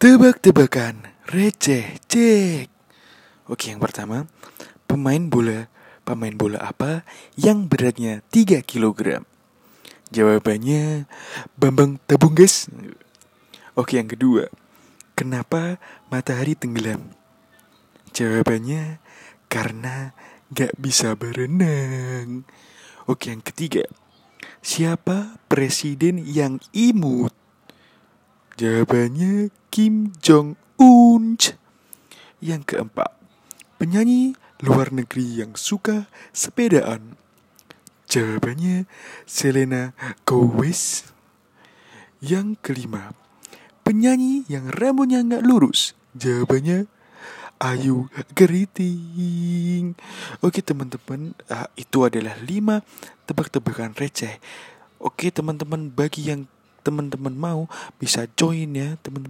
Tebak-tebakan receh cek. Oke, yang pertama, pemain bola pemain bola apa yang beratnya 3 kg? Jawabannya Bambang Tabunggas. Oke, yang kedua, kenapa matahari tenggelam? Jawabannya karena gak bisa berenang. Oke, yang ketiga, siapa presiden yang imut? Jawabannya Kim Jong Un. Yang keempat, penyanyi luar negeri yang suka sepedaan. Jawabannya Selena Gomez. Yang kelima, penyanyi yang rambutnya nggak lurus. Jawabannya Ayu Keriting. Oke teman-teman, uh, itu adalah lima tebak-tebakan receh. Oke teman-teman, bagi yang teman-teman mau bisa join ya teman-teman